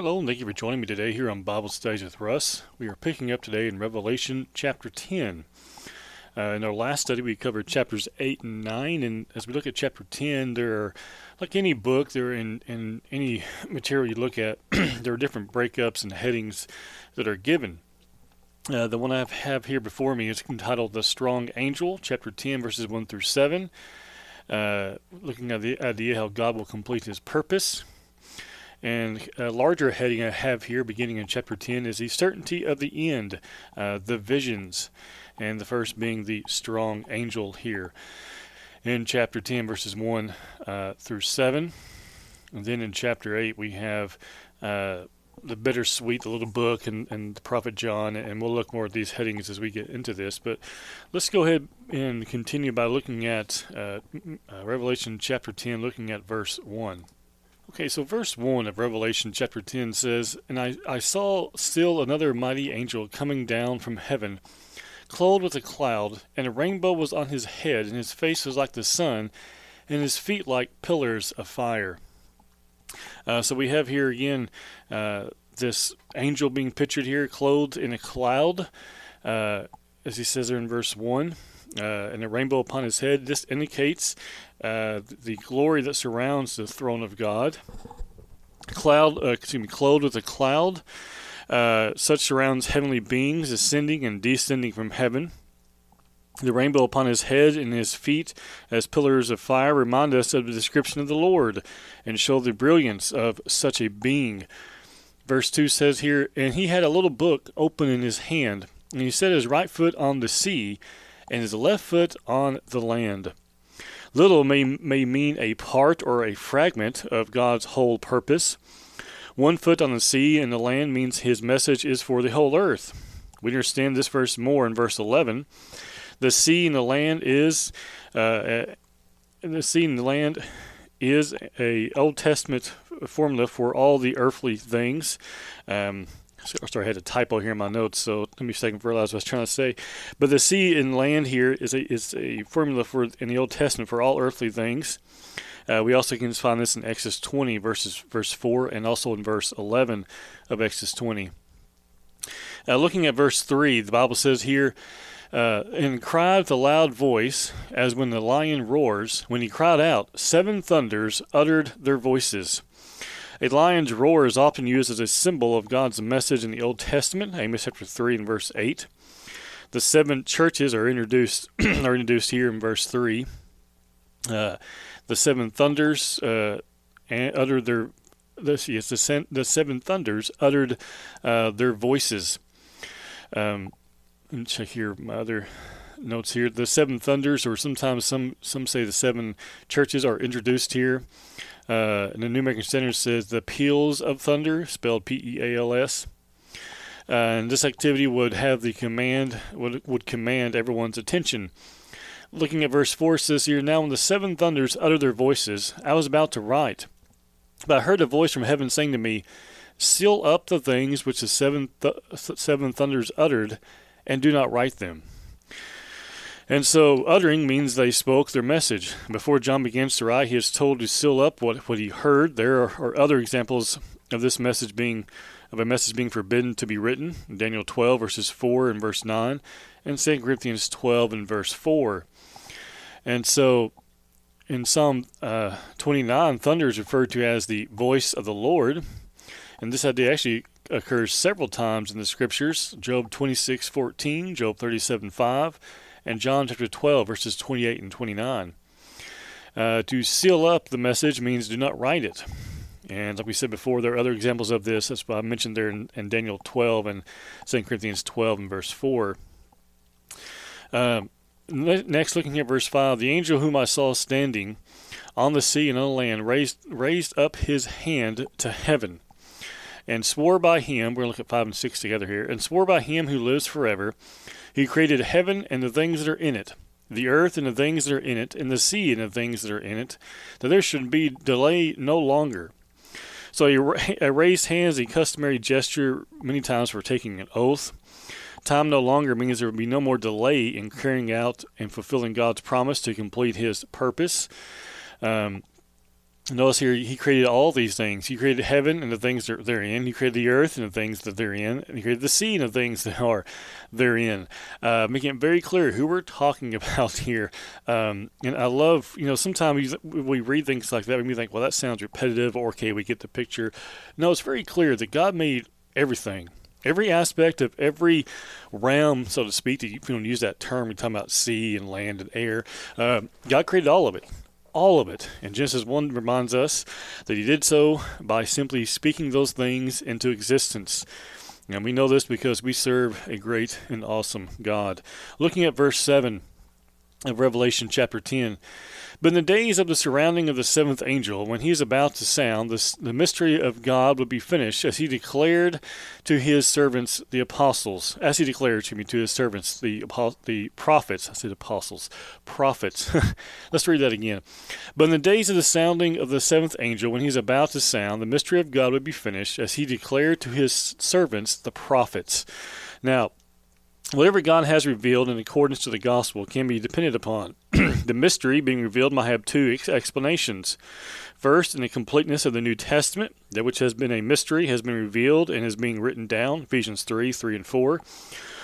Hello, and thank you for joining me today here on Bible Studies with Russ. We are picking up today in Revelation chapter 10. Uh, in our last study, we covered chapters 8 and 9, and as we look at chapter 10, there are, like any book, there in, in any material you look at, there are different breakups and headings that are given. Uh, the one I have here before me is entitled The Strong Angel, chapter 10, verses 1 through 7. Uh, looking at the idea how God will complete his purpose. And a larger heading I have here, beginning in chapter 10, is the certainty of the end, uh, the visions, and the first being the strong angel here. In chapter 10, verses 1 uh, through 7. And then in chapter 8, we have uh, the bittersweet, the little book, and, and the prophet John, and we'll look more at these headings as we get into this. But let's go ahead and continue by looking at uh, uh, Revelation chapter 10, looking at verse 1. Okay, so verse 1 of Revelation chapter 10 says, And I, I saw still another mighty angel coming down from heaven, clothed with a cloud, and a rainbow was on his head, and his face was like the sun, and his feet like pillars of fire. Uh, so we have here again uh, this angel being pictured here, clothed in a cloud, uh, as he says there in verse 1 uh, and a rainbow upon his head. This indicates uh, the glory that surrounds the throne of God. Cloud, uh, excuse me, clothed with a cloud. Uh, such surrounds heavenly beings ascending and descending from heaven. The rainbow upon his head and his feet as pillars of fire remind us of the description of the Lord and show the brilliance of such a being. Verse 2 says here, And he had a little book open in his hand, and he set his right foot on the sea, and his left foot on the land. Little may, may mean a part or a fragment of God's whole purpose. One foot on the sea and the land means his message is for the whole earth. We understand this verse more in verse 11. The sea and the land is uh, the sea and the land is a Old Testament formula for all the earthly things. Um, sorry, I had a typo here in my notes, so let me second realize what I was trying to say. But the sea and land here is a is a formula for in the Old Testament for all earthly things. Uh, we also can find this in Exodus 20 verses verse 4 and also in verse 11 of Exodus 20. Uh, looking at verse 3, the Bible says here, uh, and cried with a loud voice, as when the lion roars. When he cried out, seven thunders uttered their voices. A lion's roar is often used as a symbol of God's message in the Old Testament, Amos chapter 3 and verse 8. The seven churches are introduced are introduced here in verse 3. Uh, the seven thunders uh, uttered their this yes the, the seven thunders uttered uh, their voices. Um, let me check here my other notes here. The seven thunders, or sometimes some some say the seven churches, are introduced here. Uh, and the New American Standard says the peals of thunder, spelled P-E-A-L-S. Uh, and this activity would have the command would would command everyone's attention. Looking at verse four says here, now when the seven thunders uttered their voices, I was about to write, but I heard a voice from heaven saying to me, Seal up the things which the seven th- seven thunders uttered, and do not write them. And so, uttering means they spoke their message. Before John begins to write, he is told to seal up what, what he heard. There are, are other examples of this message being of a message being forbidden to be written. Daniel 12 verses 4 and verse 9, and 2 Corinthians 12 and verse 4. And so, in Psalm uh, 29, thunder is referred to as the voice of the Lord, and this idea actually occurs several times in the scriptures. Job 26:14, Job 37:5 and John chapter 12, verses 28 and 29. Uh, to seal up the message means do not write it. And like we said before, there are other examples of this. That's I mentioned there in, in Daniel 12 and 2 Corinthians 12 and verse 4. Um, next, looking at verse 5, the angel whom I saw standing on the sea and on the land raised, raised up his hand to heaven and swore by him, we're going to look at 5 and 6 together here, and swore by him who lives forever he created heaven and the things that are in it, the earth and the things that are in it, and the sea and the things that are in it, that there should be delay no longer. So a raised hands, a customary gesture many times for taking an oath. Time no longer means there will be no more delay in carrying out and fulfilling God's promise to complete His purpose. Um, Notice here, he created all these things. He created heaven and the things that they're therein. He created the earth and the things that they're in. And he created the sea and the things that are therein. Uh, making it very clear who we're talking about here. Um, and I love, you know, sometimes we read things like that and we think, well, that sounds repetitive, or okay, we get the picture. No, it's very clear that God made everything. Every aspect of every realm, so to speak, that you can use that term, we are talking about sea and land and air. Uh, God created all of it all of it. And Genesis 1 reminds us that he did so by simply speaking those things into existence. And we know this because we serve a great and awesome God. Looking at verse 7 of Revelation chapter 10, but in the days of the surrounding of the seventh angel, when he is about to sound, the, the mystery of God would be finished, as he declared to his servants the apostles, as he declared to me to his servants the the prophets. I said apostles, prophets. Let's read that again. But in the days of the sounding of the seventh angel, when he is about to sound, the mystery of God would be finished, as he declared to his servants the prophets. Now, Whatever God has revealed in accordance to the gospel can be depended upon. the mystery being revealed might have two ex- explanations. First, in the completeness of the New Testament, that which has been a mystery has been revealed and is being written down, Ephesians 3 3 and 4.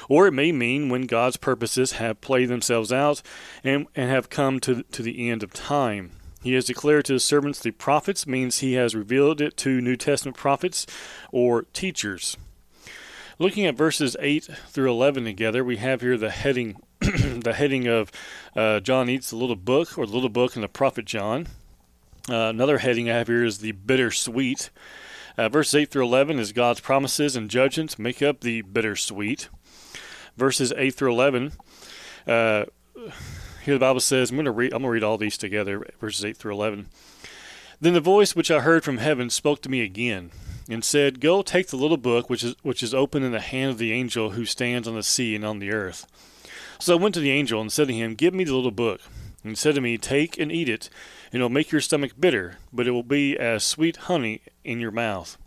Or it may mean when God's purposes have played themselves out and, and have come to, to the end of time. He has declared to his servants the prophets, means he has revealed it to New Testament prophets or teachers. Looking at verses 8 through 11 together, we have here the heading the heading of uh, John eats the little book or the little book in the prophet John. Uh, another heading I have here is the bittersweet. Uh, verses 8 through 11 is God's promises and judgments make up the bittersweet. Verses 8 through 11, uh, here the Bible says, I'm going to read. I'm going to read all these together. Verses 8 through 11. Then the voice which I heard from heaven spoke to me again and said, Go take the little book which is which is open in the hand of the angel who stands on the sea and on the earth. So I went to the angel and said to him, Give me the little book. And said to me, Take and eat it, and it will make your stomach bitter, but it will be as sweet honey in your mouth.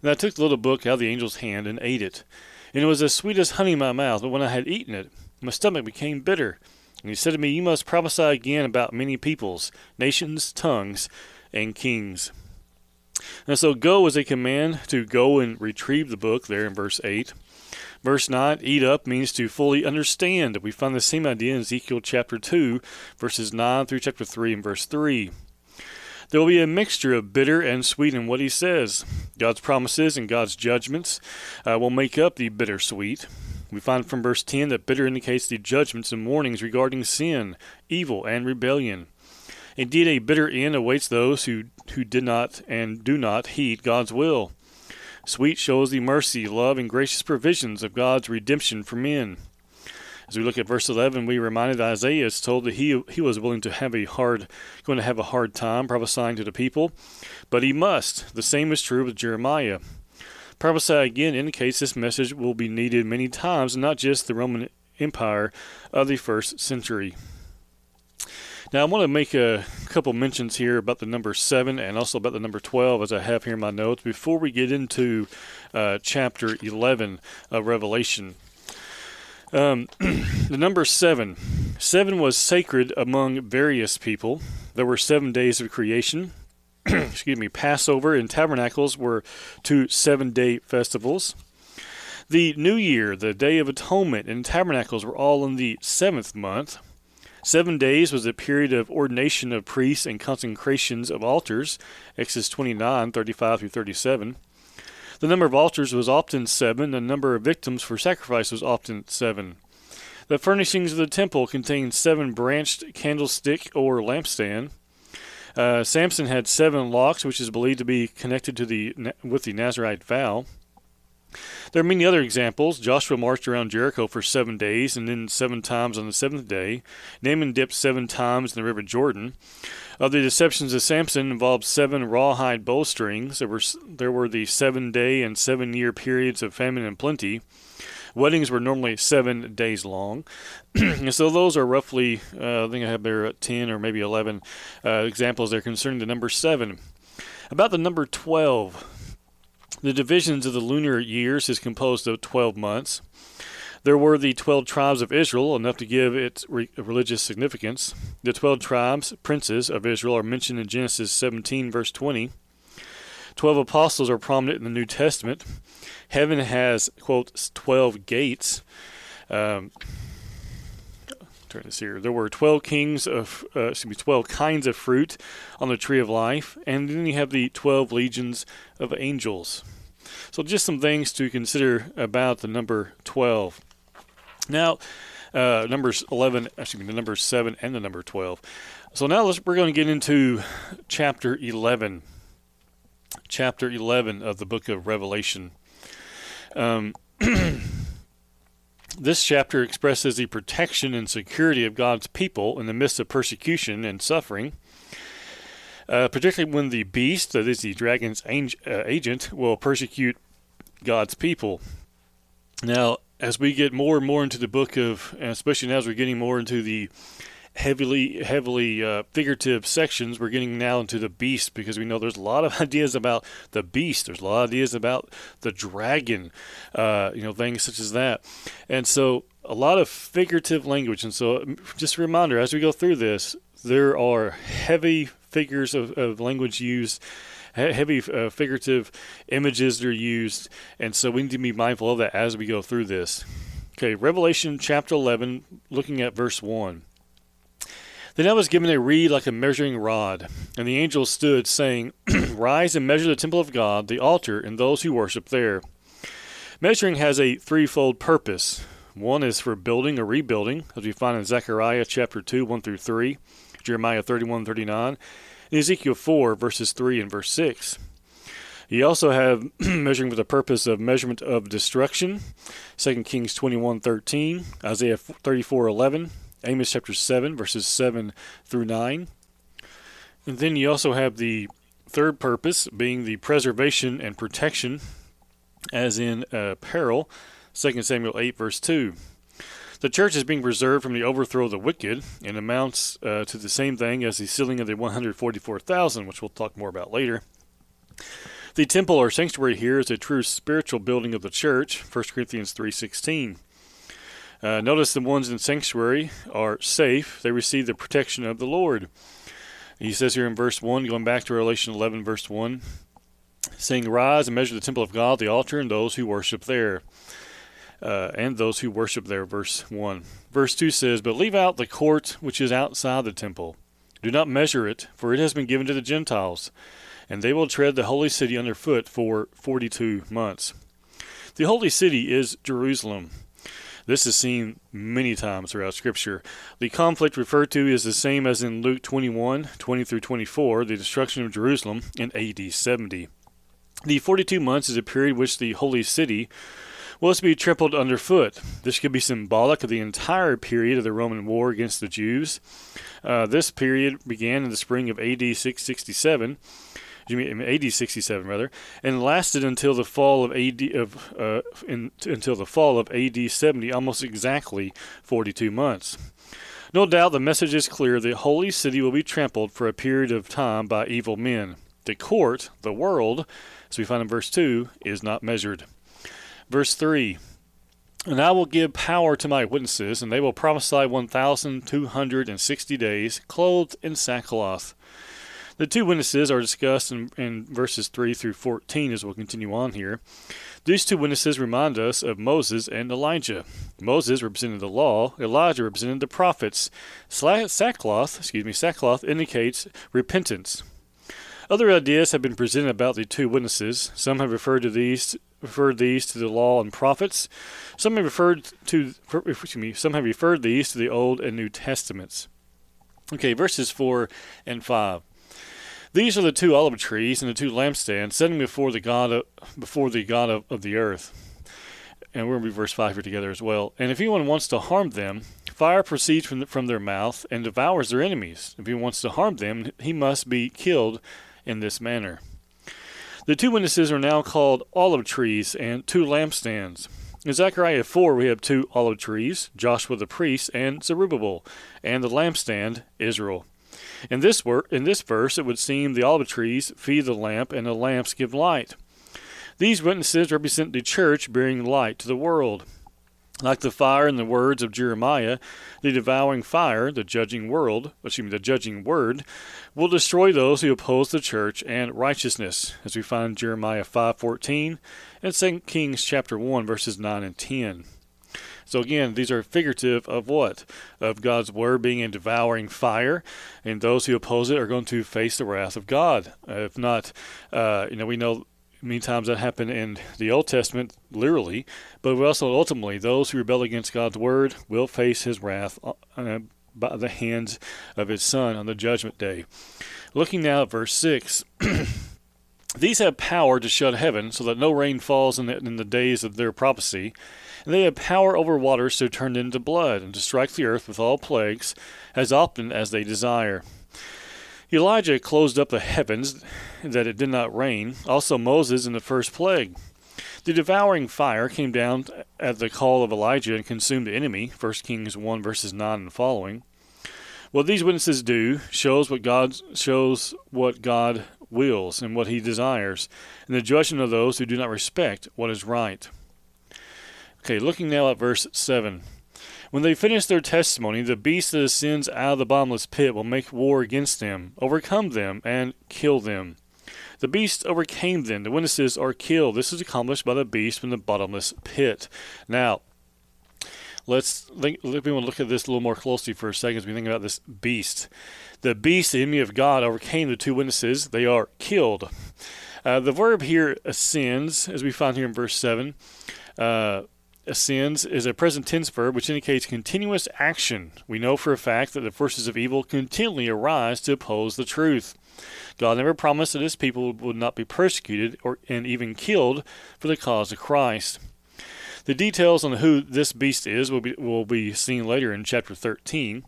And I took the little book out of the angel's hand and ate it. And it was as sweet as honey in my mouth, but when I had eaten it, my stomach became bitter. And he said to me, You must prophesy again about many peoples, nations, tongues, and kings. And so go is a command to go and retrieve the book there in verse 8. Verse 9, eat up means to fully understand. We find the same idea in Ezekiel chapter 2, verses 9 through chapter 3 and verse 3. There will be a mixture of bitter and sweet in what he says. God's promises and God's judgments uh, will make up the bittersweet. We find from verse 10 that bitter indicates the judgments and warnings regarding sin, evil, and rebellion. Indeed, a bitter end awaits those who, who did not and do not heed God's will. Sweet shows the mercy, love, and gracious provisions of God's redemption for men. As we look at verse 11, we reminded Isaiah is told that he he was willing to have a hard, going to have a hard time prophesying to the people, but he must. The same is true with Jeremiah. Prophesy again indicates this message will be needed many times, not just the Roman Empire of the first century. Now, I want to make a couple mentions here about the number 7 and also about the number 12 as I have here in my notes before we get into uh, chapter 11 of Revelation. Um, the number 7. 7 was sacred among various people. There were seven days of creation. Excuse me, Passover and tabernacles were two seven day festivals. The New Year, the Day of Atonement, and tabernacles were all in the seventh month. Seven days was a period of ordination of priests and consecrations of altars, Exodus 29, 35 through 37. The number of altars was often seven, the number of victims for sacrifice was often seven. The furnishings of the temple contained seven branched candlestick or lampstand. Uh, Samson had seven locks, which is believed to be connected to the with the Nazarite vow. There are many other examples. Joshua marched around Jericho for seven days and then seven times on the seventh day. Naaman dipped seven times in the river Jordan. Of the deceptions of Samson involved seven rawhide bowstrings. There were there were the seven day and seven year periods of famine and plenty. Weddings were normally seven days long, and so those are roughly uh, I think I have there ten or maybe eleven uh, examples there concerning the number seven. About the number twelve, the divisions of the lunar years is composed of 12 months. There were the 12 tribes of Israel, enough to give it re- religious significance. The 12 tribes, princes of Israel, are mentioned in Genesis 17, verse 20. 12 apostles are prominent in the New Testament. Heaven has, quote, 12 gates. Um, turn this here. There were 12 kings of, uh, excuse me, 12 kinds of fruit on the tree of life. And then you have the 12 legions of angels. So, just some things to consider about the number 12. Now, uh, numbers 11, excuse me, the number 7 and the number 12. So now we're going to get into chapter 11. Chapter 11 of the book of Revelation. Um, this chapter expresses the protection and security of God's people in the midst of persecution and suffering. Uh, particularly when the beast, that is the dragon's uh, agent, will persecute God's people. Now, as we get more and more into the book of, especially now as we're getting more into the heavily heavily uh, figurative sections we're getting now into the beast because we know there's a lot of ideas about the beast there's a lot of ideas about the dragon uh, you know things such as that and so a lot of figurative language and so just a reminder as we go through this there are heavy figures of, of language used heavy uh, figurative images that are used, and so we need to be mindful of that as we go through this. Okay, Revelation chapter 11, looking at verse 1. Then I was given a reed like a measuring rod, and the angel stood, saying, Rise and measure the temple of God, the altar, and those who worship there. Measuring has a threefold purpose. One is for building or rebuilding, as we find in Zechariah chapter 2, 1 through 3, Jeremiah 31, 39, and Ezekiel 4, verses 3 and verse 6. You also have measuring for the purpose of measurement of destruction, 2 Kings 21, 13, Isaiah 34, 11, Amos chapter 7, verses 7 through 9. And then you also have the third purpose being the preservation and protection, as in uh, peril, 2 Samuel 8, verse 2. The church is being preserved from the overthrow of the wicked and amounts uh, to the same thing as the sealing of the 144,000, which we'll talk more about later. The temple or sanctuary here is a true spiritual building of the church, 1 Corinthians 3.16. Uh, notice the ones in sanctuary are safe. They receive the protection of the Lord. He says here in verse 1, going back to Revelation 11, verse 1, saying, Rise and measure the temple of God, the altar, and those who worship there uh, and those who worship there. Verse 1. Verse 2 says, But leave out the court which is outside the temple. Do not measure it, for it has been given to the Gentiles, and they will tread the holy city underfoot for 42 months. The holy city is Jerusalem. This is seen many times throughout Scripture. The conflict referred to is the same as in Luke 21 20 through 24, the destruction of Jerusalem in AD 70. The 42 months is a period which the holy city was to be trampled underfoot. This could be symbolic of the entire period of the Roman war against the Jews. Uh, this period began in the spring of AD 667. AD 67 rather, and lasted until the fall of AD of uh, in, until the fall of AD 70, almost exactly 42 months. No doubt the message is clear: the holy city will be trampled for a period of time by evil men. The court, the world, as we find in verse 2, is not measured. Verse 3 And I will give power to my witnesses, and they will prophesy 1,260 days, clothed in sackcloth. The two witnesses are discussed in, in, verses 3 through 14 as we'll continue on here. These two witnesses remind us of Moses and Elijah. Moses represented the law, Elijah represented the prophets. Sackcloth, excuse me, sackcloth indicates repentance. Other ideas have been presented about the two witnesses. Some have referred to these referred these to the law and prophets. Some have referred to excuse me, some have referred these to the Old and New Testaments. Okay, verses four and five. These are the two olive trees and the two lampstands setting before the God of, before the God of, of the earth. And we're going to be verse 5 here together as well. And if anyone wants to harm them, fire proceeds from, the, from their mouth and devours their enemies. If he wants to harm them, he must be killed in this manner. The two witnesses are now called olive trees and two lampstands. In Zechariah 4, we have two olive trees, Joshua the priest and Zerubbabel, and the lampstand, Israel. In this, wor- in this verse, it would seem the olive trees feed the lamp and the lamps give light. These witnesses represent the church bearing light to the world. Like the fire in the words of Jeremiah, the devouring fire, the judging world, excuse me, the judging word, will destroy those who oppose the church and righteousness, as we find Jeremiah 5:14 and 2 Kings chapter 1 verses 9 and 10. So again, these are figurative of what? Of God's word being a devouring fire, and those who oppose it are going to face the wrath of God. Uh, if not, uh, you know, we know many times that happened in the Old Testament, literally, but also ultimately, those who rebel against God's word will face His wrath uh, by the hands of His Son on the judgment day. Looking now at verse six. These have power to shut heaven so that no rain falls in the, in the days of their prophecy, and they have power over waters to turn into blood, and to strike the earth with all plagues as often as they desire. Elijah closed up the heavens that it did not rain, also Moses in the first plague. The devouring fire came down at the call of Elijah and consumed the enemy, 1 Kings 1 verses 9 and following. What these witnesses do shows what God shows what God wills and what he desires, and the judgment of those who do not respect what is right. Okay, looking now at verse 7. When they finish their testimony, the beast that ascends out of the bottomless pit will make war against them, overcome them, and kill them. The beast overcame them. The witnesses are killed. This is accomplished by the beast from the bottomless pit. Now, let's let me look at this a little more closely for a second as we think about this beast. The beast, the enemy of God, overcame the two witnesses. They are killed. Uh, the verb here ascends, as we find here in verse 7. Uh, ascends is a present tense verb which indicates continuous action. We know for a fact that the forces of evil continually arise to oppose the truth. God never promised that his people would not be persecuted or and even killed for the cause of Christ. The details on who this beast is will be will be seen later in chapter 13.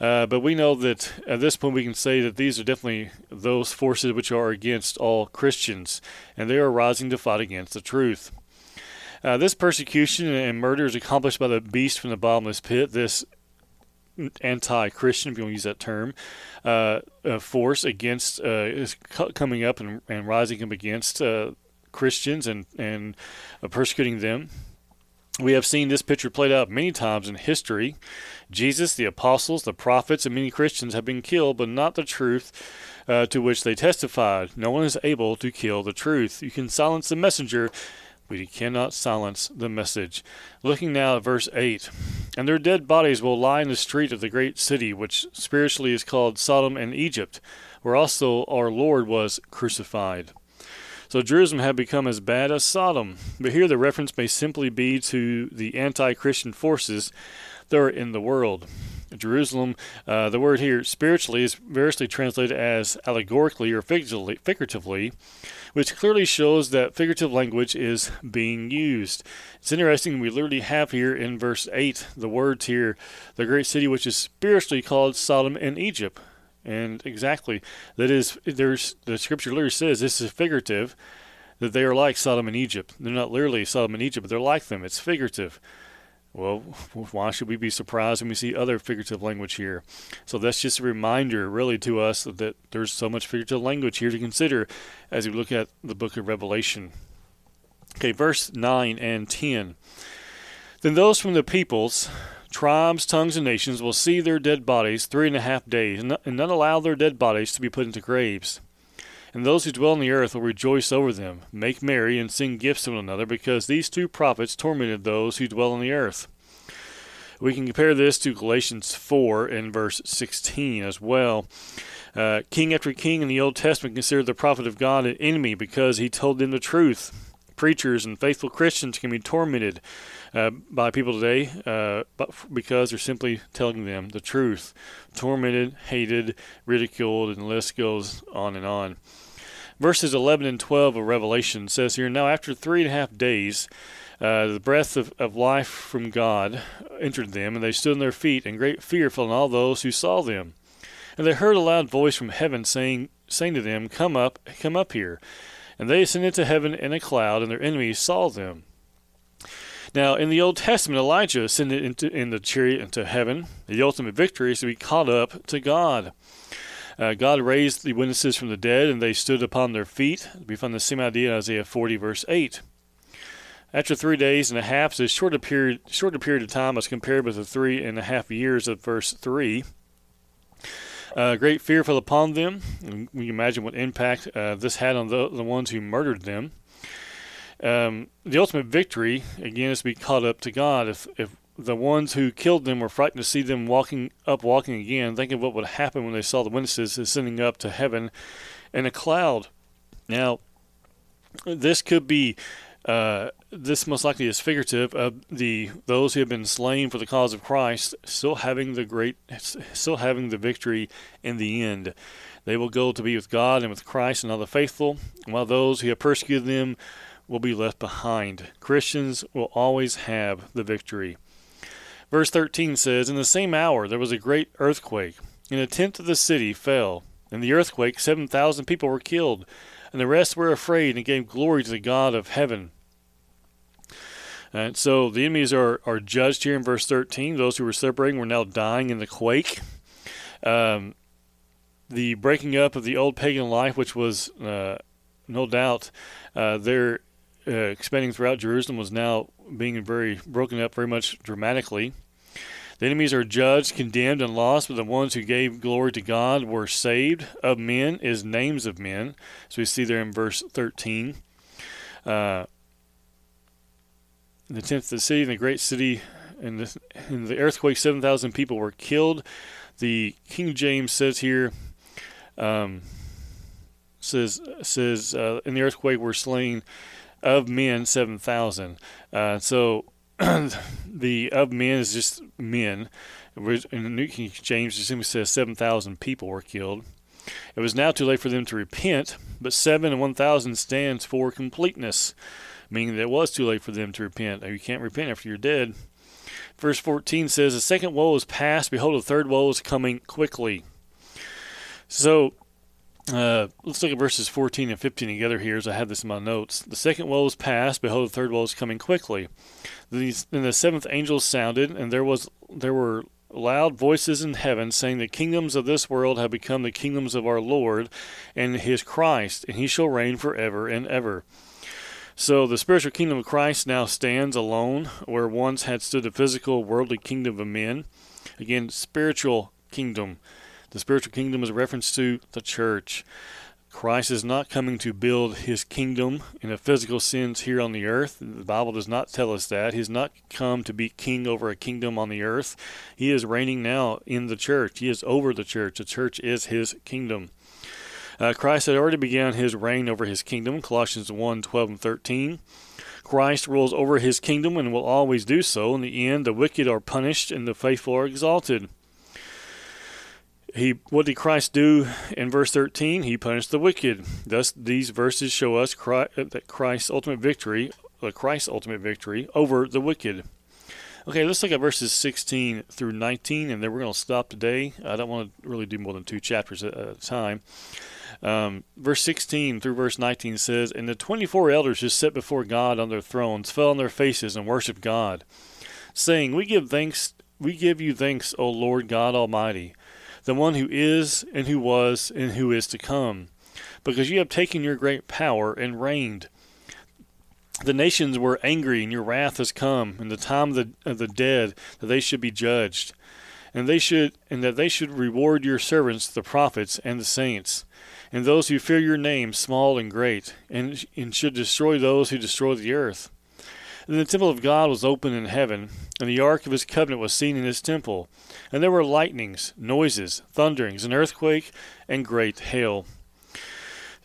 Uh, but we know that at this point we can say that these are definitely those forces which are against all Christians, and they are rising to fight against the truth. Uh, this persecution and murder is accomplished by the beast from the bottomless pit, this anti Christian, if you want to use that term, uh, force against, uh, is coming up and, and, rising up against uh, Christians and, and uh, persecuting them. We have seen this picture played out many times in history. Jesus, the apostles, the prophets, and many Christians have been killed, but not the truth uh, to which they testified. No one is able to kill the truth. You can silence the messenger, but you cannot silence the message. Looking now at verse 8 And their dead bodies will lie in the street of the great city, which spiritually is called Sodom and Egypt, where also our Lord was crucified. So Jerusalem had become as bad as Sodom. But here the reference may simply be to the anti Christian forces that are in the world. Jerusalem, uh, the word here spiritually is variously translated as allegorically or figuratively, which clearly shows that figurative language is being used. It's interesting, we literally have here in verse 8 the words here, the great city which is spiritually called Sodom and Egypt. And exactly, that is, there's the scripture literally says this is figurative, that they are like Sodom and Egypt. They're not literally Sodom and Egypt, but they're like them. It's figurative. Well, why should we be surprised when we see other figurative language here? So that's just a reminder, really, to us that there's so much figurative language here to consider as we look at the book of Revelation. Okay, verse 9 and 10. Then those from the peoples, tribes, tongues, and nations will see their dead bodies three and a half days, and not allow their dead bodies to be put into graves. And those who dwell on the earth will rejoice over them, make merry, and sing gifts to one another, because these two prophets tormented those who dwell on the earth. We can compare this to Galatians 4 in verse 16 as well. Uh, king after king in the Old Testament considered the prophet of God an enemy because he told them the truth. Preachers and faithful Christians can be tormented uh, by people today uh, because they're simply telling them the truth. Tormented, hated, ridiculed, and the list goes on and on verses 11 and 12 of Revelation says here, Now after three and a half days, uh, the breath of, of life from God entered them, and they stood on their feet, and great fear fell on all those who saw them. And they heard a loud voice from heaven saying, saying to them, Come up, come up here. And they ascended to heaven in a cloud, and their enemies saw them. Now, in the Old Testament, Elijah ascended into, in the chariot into heaven. The ultimate victory is to be caught up to God. Uh, God raised the witnesses from the dead, and they stood upon their feet. We find the same idea in Isaiah 40, verse 8. After three days and a half, so short a period, shorter period of time as compared with the three and a half years of verse three. Uh, great fear fell upon them. We can imagine what impact uh, this had on the, the ones who murdered them. Um, the ultimate victory, again, is to be caught up to God. If, if the ones who killed them were frightened to see them walking up, walking again, think of what would happen when they saw the witnesses ascending up to heaven in a cloud. Now, this could be uh, this most likely is figurative of the those who have been slain for the cause of Christ, still having the great, still having the victory in the end. They will go to be with God and with Christ and all the faithful, while those who have persecuted them will be left behind. Christians will always have the victory. Verse 13 says, In the same hour there was a great earthquake, and a tenth of the city fell. In the earthquake, 7,000 people were killed, and the rest were afraid and gave glory to the God of heaven. And so the enemies are, are judged here in verse 13. Those who were separating were now dying in the quake. Um, the breaking up of the old pagan life, which was uh, no doubt uh, there uh, expanding throughout Jerusalem, was now being very broken up very much dramatically. The enemies are judged, condemned, and lost, but the ones who gave glory to God were saved. Of men is names of men. So we see there in verse 13. Uh, in the tenth the city, in the great city, in the, the earthquake, 7,000 people were killed. The King James says here, um, says says uh, in the earthquake were slain of men 7,000. Uh, so the of men is just men. In the New King James, it simply says 7,000 people were killed. It was now too late for them to repent, but 7 and 1,000 stands for completeness meaning that it was too late for them to repent. You can't repent after you're dead. Verse 14 says, The second woe is past. Behold, the third woe is coming quickly. So, uh, let's look at verses 14 and 15 together here as I have this in my notes. The second woe is past. Behold, the third woe is coming quickly. Then the seventh angel sounded, and there was there were loud voices in heaven saying, The kingdoms of this world have become the kingdoms of our Lord and his Christ, and he shall reign forever and ever. So the spiritual kingdom of Christ now stands alone, where once had stood the physical, worldly kingdom of men. Again, spiritual kingdom. The spiritual kingdom is a reference to the church. Christ is not coming to build his kingdom in a physical sense here on the earth. The Bible does not tell us that. He has not come to be king over a kingdom on the earth. He is reigning now in the church. He is over the church. The church is his kingdom. Uh, Christ had already begun his reign over his kingdom, Colossians 1 12 and 13. Christ rules over his kingdom and will always do so. In the end, the wicked are punished and the faithful are exalted. He, what did Christ do in verse 13? He punished the wicked. Thus, these verses show us Christ, that Christ's ultimate victory, uh, Christ's ultimate victory over the wicked. Okay, let's look at verses 16 through 19, and then we're going to stop today. I don't want to really do more than two chapters at a time. Um, verse 16 through verse 19 says, And the 24 elders who sit before God on their thrones fell on their faces and worshiped God, saying, We give thanks, we give you thanks, O Lord God Almighty, the one who is, and who was, and who is to come, because you have taken your great power and reigned. The nations were angry, and your wrath has come, and the time of the, of the dead, that they should be judged and they should and that they should reward your servants the prophets and the saints and those who fear your name, small and great, and, and should destroy those who destroy the earth. And the temple of God was open in heaven, and the ark of his covenant was seen in his temple. And there were lightnings, noises, thunderings, an earthquake, and great hail.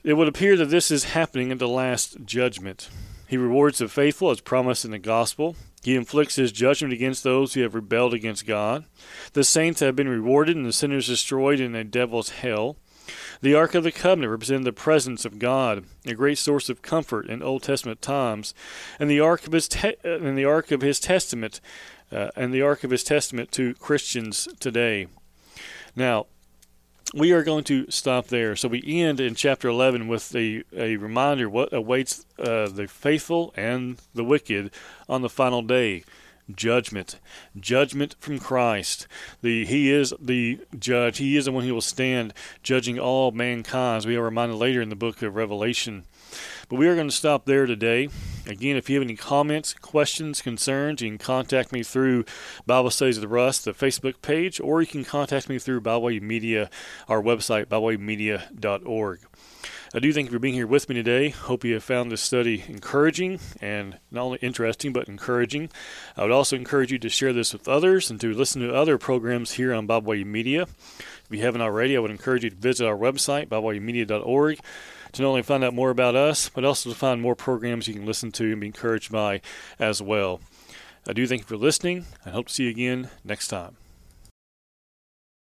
It would appear that this is happening at the last judgment. He rewards the faithful as promised in the gospel. He inflicts his judgment against those who have rebelled against God. The saints have been rewarded and the sinners destroyed in a devil's hell. The Ark of the Covenant represented the presence of God, a great source of comfort in Old Testament times, and the Ark of His te- uh, and the Ark of His Testament, uh, and the Ark of His Testament to Christians today. Now, we are going to stop there. So we end in chapter 11 with a, a reminder what awaits uh, the faithful and the wicked on the final day judgment. Judgment from Christ. The He is the judge. He is the one who will stand judging all mankind. As we are reminded later in the book of Revelation. But we are going to stop there today. Again, if you have any comments, questions, concerns, you can contact me through Bible Studies of the Russ, the Facebook page, or you can contact me through Byway Media, our website, bywaymedia.org. I do thank you for being here with me today. Hope you have found this study encouraging and not only interesting but encouraging. I would also encourage you to share this with others and to listen to other programs here on Byway Media. If you haven't already, I would encourage you to visit our website, bywaymedia.org, to not only find out more about us, but also to find more programs you can listen to and be encouraged by as well. I do thank you for listening. I hope to see you again next time.